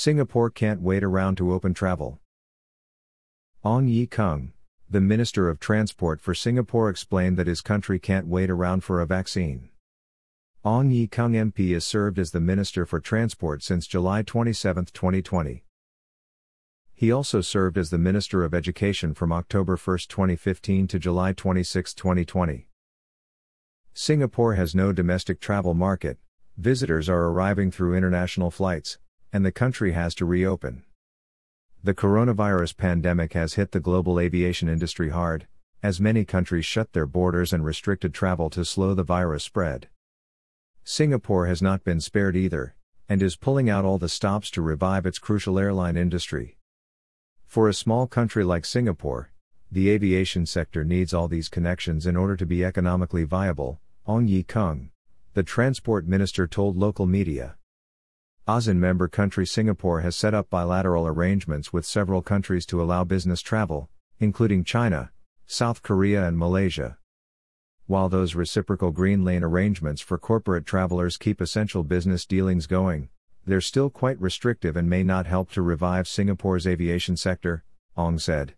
Singapore can't wait around to open travel. Ong Ye Kung, the Minister of Transport for Singapore, explained that his country can't wait around for a vaccine. Ong Ye Kung MP has served as the Minister for Transport since July 27, 2020. He also served as the Minister of Education from October 1, 2015 to July 26, 2020. Singapore has no domestic travel market, visitors are arriving through international flights, and the country has to reopen. The coronavirus pandemic has hit the global aviation industry hard, as many countries shut their borders and restricted travel to slow the virus spread. Singapore has not been spared either, and is pulling out all the stops to revive its crucial airline industry. For a small country like Singapore, the aviation sector needs all these connections in order to be economically viable, Ong Ye Kung, the transport minister told local media. ASEAN member country Singapore has set up bilateral arrangements with several countries to allow business travel, including China, South Korea, and Malaysia. While those reciprocal green lane arrangements for corporate travelers keep essential business dealings going, they're still quite restrictive and may not help to revive Singapore's aviation sector, Ong said.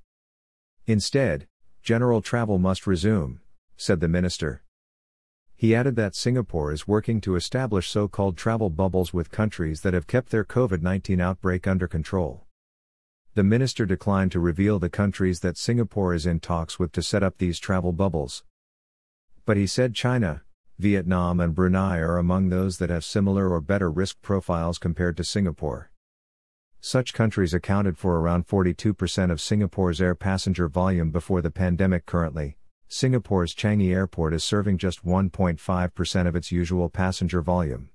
Instead, general travel must resume, said the minister. He added that Singapore is working to establish so called travel bubbles with countries that have kept their COVID 19 outbreak under control. The minister declined to reveal the countries that Singapore is in talks with to set up these travel bubbles. But he said China, Vietnam, and Brunei are among those that have similar or better risk profiles compared to Singapore. Such countries accounted for around 42% of Singapore's air passenger volume before the pandemic currently, Singapore's Changi Airport is serving just 1.5% of its usual passenger volume.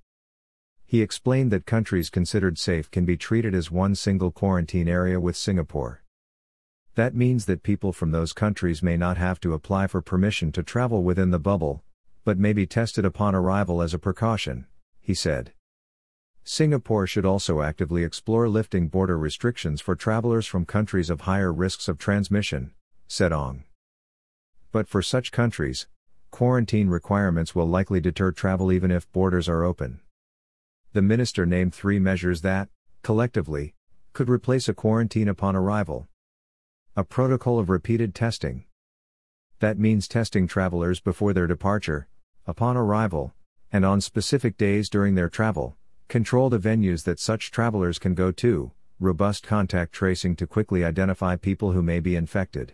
He explained that countries considered safe can be treated as one single quarantine area with Singapore. That means that people from those countries may not have to apply for permission to travel within the bubble, but may be tested upon arrival as a precaution, he said. Singapore should also actively explore lifting border restrictions for travelers from countries of higher risks of transmission, said Ong. But for such countries, quarantine requirements will likely deter travel even if borders are open. The minister named three measures that, collectively, could replace a quarantine upon arrival. A protocol of repeated testing. That means testing travelers before their departure, upon arrival, and on specific days during their travel, control the venues that such travelers can go to, robust contact tracing to quickly identify people who may be infected.